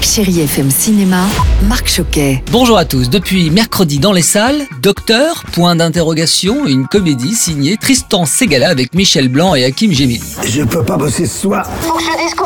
Chérie FM Cinéma, Marc Choquet. Bonjour à tous. Depuis mercredi dans les salles, Docteur, point d'interrogation, une comédie signée Tristan Segala avec Michel Blanc et Hakim Gemili. Je peux pas bosser ce soir. Faut que je te dise comment T'es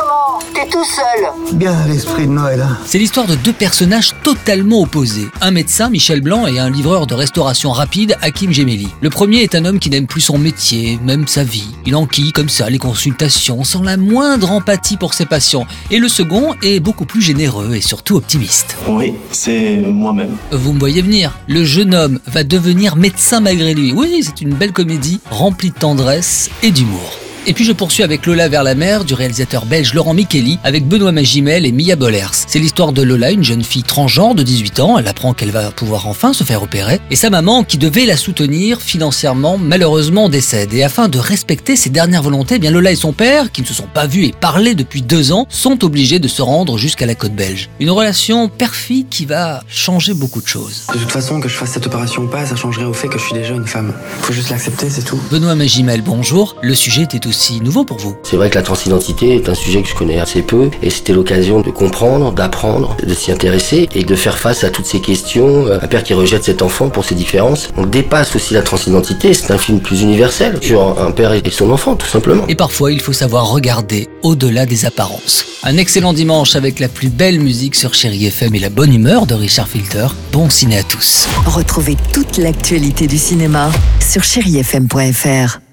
tout seul Bien l'esprit de Noël. hein. C'est l'histoire de deux personnages totalement opposés. Un médecin, Michel Blanc, et un livreur de restauration rapide, Hakim Gemeli. Le premier est un homme qui n'aime plus son métier, même sa vie. Il enquille comme ça les consultations, sans la moindre empathie pour ses patients. Et le second est beaucoup plus généreux et surtout optimiste. Oui, c'est moi-même. Vous me voyez venir. Le jeune homme va devenir médecin malgré lui. Oui, c'est une belle comédie remplie de tendresse et d'humour. Et puis je poursuis avec Lola vers la mer du réalisateur belge Laurent Micheli avec Benoît Magimel et Mia Bollers. C'est l'histoire de Lola, une jeune fille transgenre de 18 ans. Elle apprend qu'elle va pouvoir enfin se faire opérer. Et sa maman, qui devait la soutenir financièrement, malheureusement décède. Et afin de respecter ses dernières volontés, eh bien Lola et son père, qui ne se sont pas vus et parlé depuis deux ans, sont obligés de se rendre jusqu'à la côte belge. Une relation perfide qui va changer beaucoup de choses. De toute façon, que je fasse cette opération ou pas, ça changerait au fait que je suis déjà une femme. Faut juste l'accepter, c'est tout. Benoît Magimel, bonjour. Le sujet était aussi nouveau pour vous. C'est vrai que la transidentité est un sujet que je connais assez peu et c'était l'occasion de comprendre, d'apprendre, de s'y intéresser et de faire face à toutes ces questions. Euh, Un père qui rejette cet enfant pour ses différences. On dépasse aussi la transidentité, c'est un film plus universel sur un père et son enfant tout simplement. Et parfois, il faut savoir regarder au-delà des apparences. Un excellent dimanche avec la plus belle musique sur Chéri FM et la bonne humeur de Richard Filter. Bon ciné à tous. Retrouvez toute l'actualité du cinéma sur chérifm.fr.